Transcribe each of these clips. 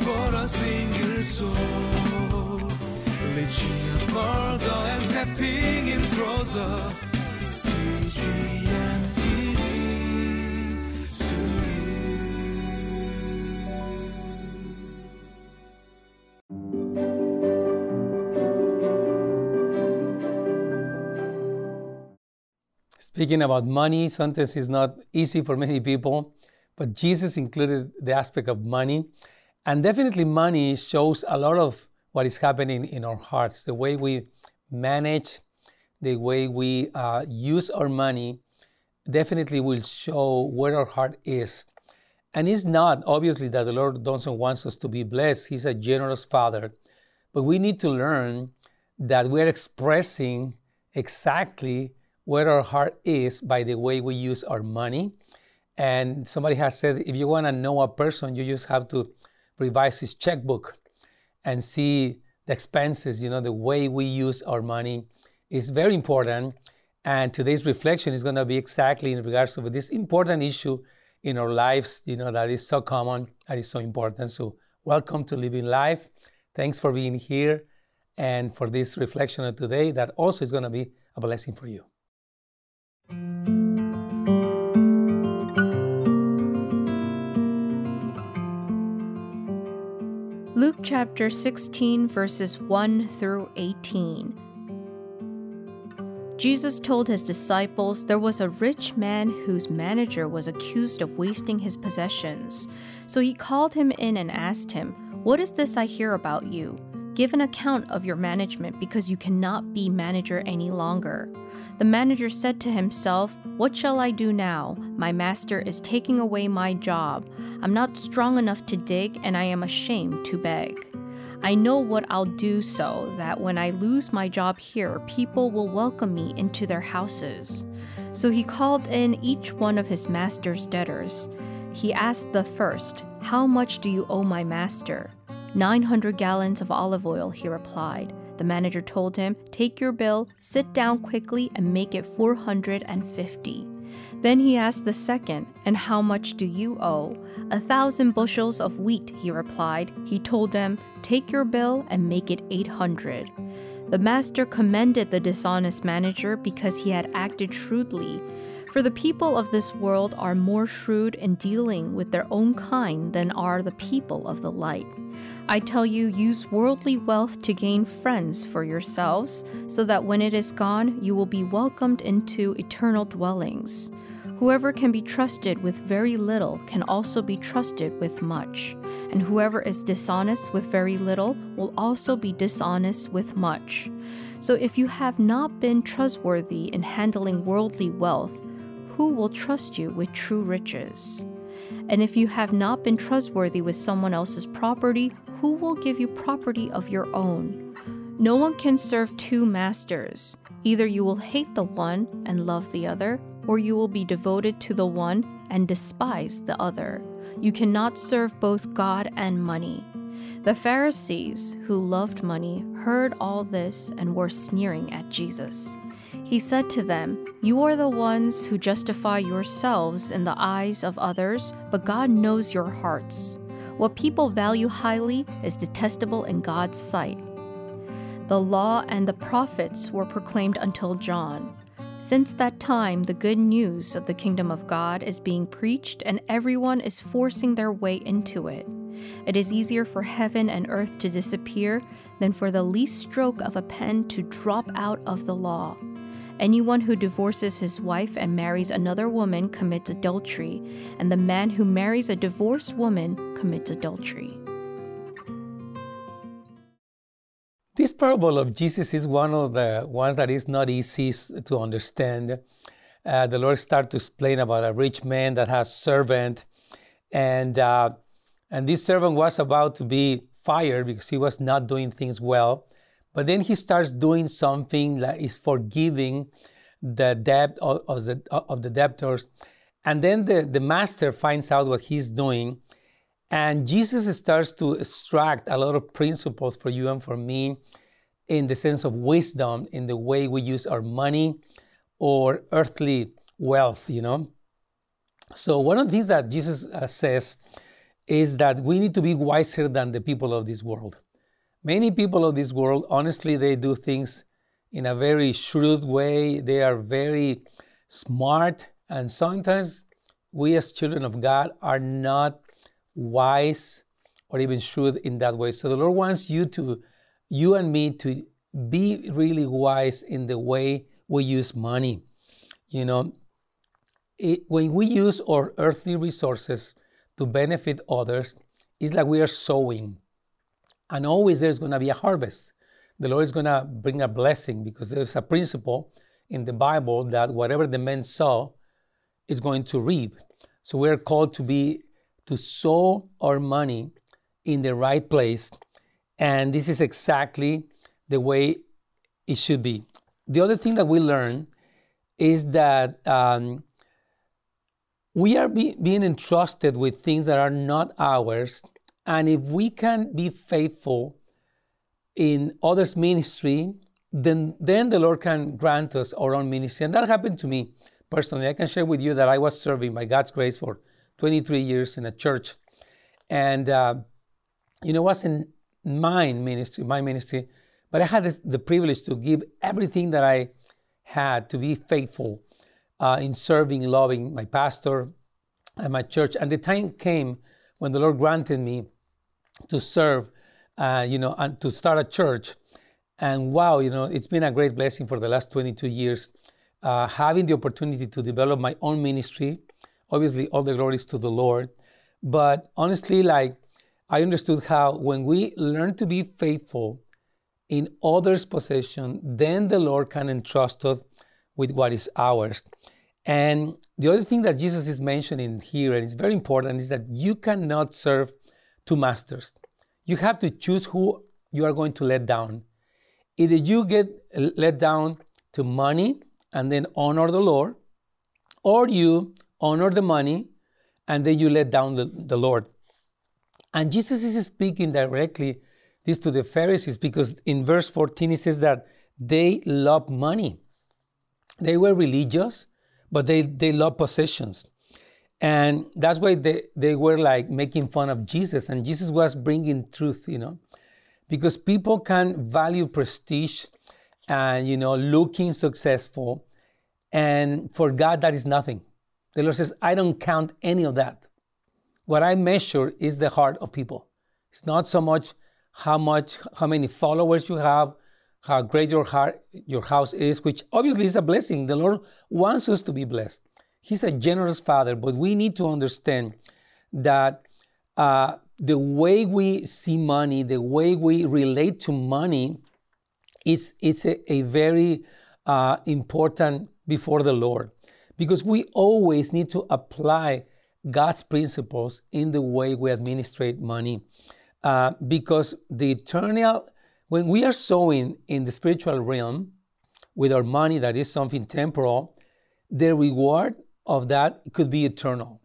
for a single soul. And stepping in closer. Speaking about money, sometimes it's not easy for many people, but Jesus included the aspect of money. And definitely, money shows a lot of what is happening in our hearts. The way we manage, the way we uh, use our money definitely will show where our heart is. And it's not obviously that the Lord doesn't want us to be blessed. He's a generous Father. But we need to learn that we're expressing exactly where our heart is by the way we use our money. And somebody has said if you want to know a person, you just have to revise his checkbook and see the expenses, you know, the way we use our money is very important. And today's reflection is going to be exactly in regards to this important issue in our lives, you know, that is so common, that is so important. So, welcome to Living Life. Thanks for being here and for this reflection of today that also is going to be a blessing for you. Luke chapter 16, verses 1 through 18. Jesus told his disciples there was a rich man whose manager was accused of wasting his possessions. So he called him in and asked him, What is this I hear about you? Give an account of your management because you cannot be manager any longer. The manager said to himself, What shall I do now? My master is taking away my job. I'm not strong enough to dig, and I am ashamed to beg. I know what I'll do so that when I lose my job here, people will welcome me into their houses. So he called in each one of his master's debtors. He asked the first, How much do you owe my master? 900 gallons of olive oil, he replied. The manager told him, Take your bill, sit down quickly, and make it 450. Then he asked the second, And how much do you owe? A thousand bushels of wheat, he replied. He told them, Take your bill and make it 800. The master commended the dishonest manager because he had acted shrewdly. For the people of this world are more shrewd in dealing with their own kind than are the people of the light. I tell you, use worldly wealth to gain friends for yourselves, so that when it is gone, you will be welcomed into eternal dwellings. Whoever can be trusted with very little can also be trusted with much, and whoever is dishonest with very little will also be dishonest with much. So if you have not been trustworthy in handling worldly wealth, who will trust you with true riches? And if you have not been trustworthy with someone else's property, who will give you property of your own? No one can serve two masters. Either you will hate the one and love the other, or you will be devoted to the one and despise the other. You cannot serve both God and money. The Pharisees, who loved money, heard all this and were sneering at Jesus. He said to them, You are the ones who justify yourselves in the eyes of others, but God knows your hearts. What people value highly is detestable in God's sight. The law and the prophets were proclaimed until John. Since that time, the good news of the kingdom of God is being preached, and everyone is forcing their way into it. It is easier for heaven and earth to disappear than for the least stroke of a pen to drop out of the law. Anyone who divorces his wife and marries another woman commits adultery, and the man who marries a divorced woman commits adultery. This parable of Jesus is one of the ones that is not easy to understand. Uh, the Lord started to explain about a rich man that has servant, and uh, and this servant was about to be fired because he was not doing things well. But then he starts doing something that is forgiving the debt of, of, the, of the debtors. And then the, the master finds out what he's doing. And Jesus starts to extract a lot of principles for you and for me in the sense of wisdom in the way we use our money or earthly wealth, you know. So, one of the things that Jesus uh, says is that we need to be wiser than the people of this world. Many people of this world, honestly, they do things in a very shrewd way. They are very smart, and sometimes we as children of God are not wise or even shrewd in that way. So the Lord wants you to, you and me, to be really wise in the way we use money. You know, it, when we use our earthly resources to benefit others, it's like we are sowing. And always there's going to be a harvest. The Lord is going to bring a blessing because there's a principle in the Bible that whatever the men sow is going to reap. So we're called to be to sow our money in the right place. And this is exactly the way it should be. The other thing that we learn is that um, we are be, being entrusted with things that are not ours. And if we can be faithful in others' ministry, then, then the Lord can grant us our own ministry. And that happened to me personally. I can share with you that I was serving by God's grace for 23 years in a church. And, uh, you know, it wasn't mine ministry, my ministry, but I had this, the privilege to give everything that I had to be faithful uh, in serving, loving my pastor and my church. And the time came when the Lord granted me to serve, uh, you know, and to start a church. And wow, you know, it's been a great blessing for the last 22 years, uh, having the opportunity to develop my own ministry. Obviously, all the glory is to the Lord. But honestly, like, I understood how when we learn to be faithful in others' possession, then the Lord can entrust us with what is ours. And the other thing that Jesus is mentioning here, and it's very important, is that you cannot serve two masters. You have to choose who you are going to let down. Either you get let down to money and then honor the Lord, or you honor the money and then you let down the, the Lord. And Jesus is speaking directly this to the Pharisees because in verse 14 he says that they love money. They were religious, but they, they love possessions. And that's why they, they were like making fun of Jesus. And Jesus was bringing truth, you know, because people can value prestige and, you know, looking successful. And for God, that is nothing. The Lord says, I don't count any of that. What I measure is the heart of people. It's not so much how much, how many followers you have, how great your heart, your house is, which obviously is a blessing. The Lord wants us to be blessed. He's a generous Father, but we need to understand that uh, the way we see money, the way we relate to money, is it's a, a very uh, important before the Lord, because we always need to apply God's principles in the way we administrate money, uh, because the eternal when we are sowing in the spiritual realm with our money that is something temporal, the reward of that could be eternal.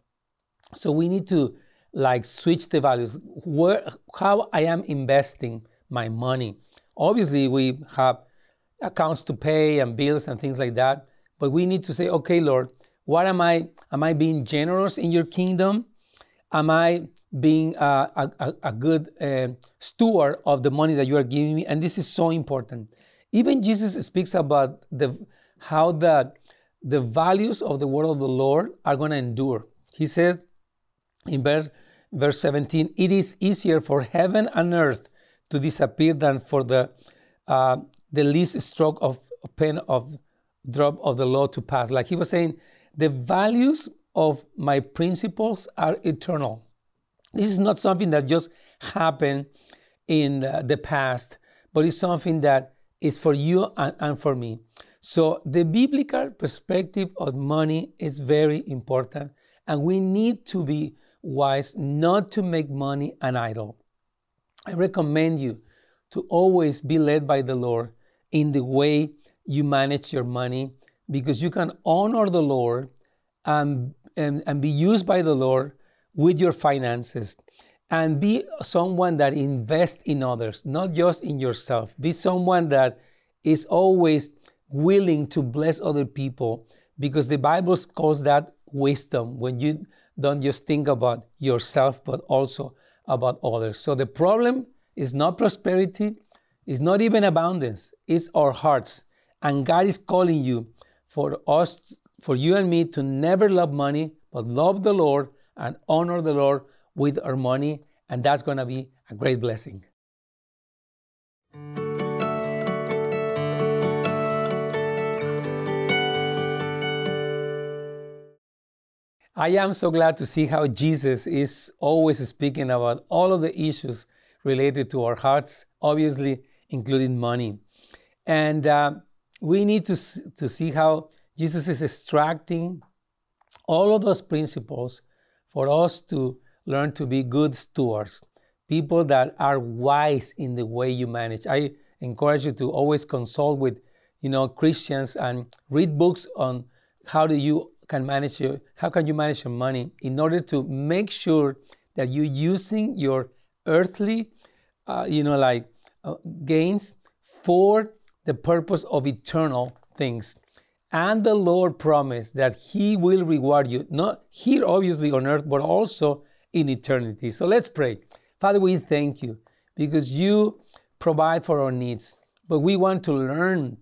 So we need to like switch the values. Where, how I am investing my money. Obviously, we have accounts to pay and bills and things like that, but we need to say, okay, Lord, what am I? Am I being generous in your kingdom? Am I being a, a, good uh, steward of the money that you are giving me. And this is so important. Even Jesus speaks about the, how the, the values of the word of the Lord are going to endure. He says in verse, verse 17, it is easier for heaven and earth to disappear than for the, uh, the least stroke of pen of drop of the law to pass. Like he was saying, the values of my principles are eternal. This is not something that just happened in the past, but it's something that is for you and, and for me. So the biblical perspective of money is very important, and we need to be wise not to make money an idol. I recommend you to always be led by the Lord in the way you manage your money because you can honor the Lord and, and, and be used by the Lord with your finances and be someone that invests in others, not just in yourself. Be someone that is always willing to bless other people because the Bible calls that wisdom when you don't just think about yourself, but also about others. So the problem is not prosperity, it's not even abundance, it's our hearts. And God is calling you for us, for you and me to never love money, but love the Lord and honor the Lord with our money. And that's going to be a great blessing. I am so glad to see how Jesus is always speaking about all of the issues related to our hearts, obviously, including money. And uh, we need to, to see how Jesus is extracting all of those principles for us to learn to be good stewards, people that are wise in the way you manage. I encourage you to always consult with, you know, Christians and read books on how do you can manage your how can you manage your money in order to make sure that you're using your earthly uh, you know like uh, gains for the purpose of eternal things. And the lord promised that he will reward you not here obviously on earth but also in eternity. So let's pray. Father we thank you because you provide for our needs but we want to learn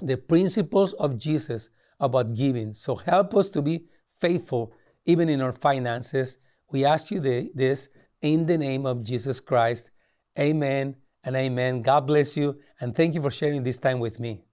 the principles of jesus about giving. So help us to be faithful even in our finances. We ask you this in the name of Jesus Christ. Amen and amen. God bless you and thank you for sharing this time with me.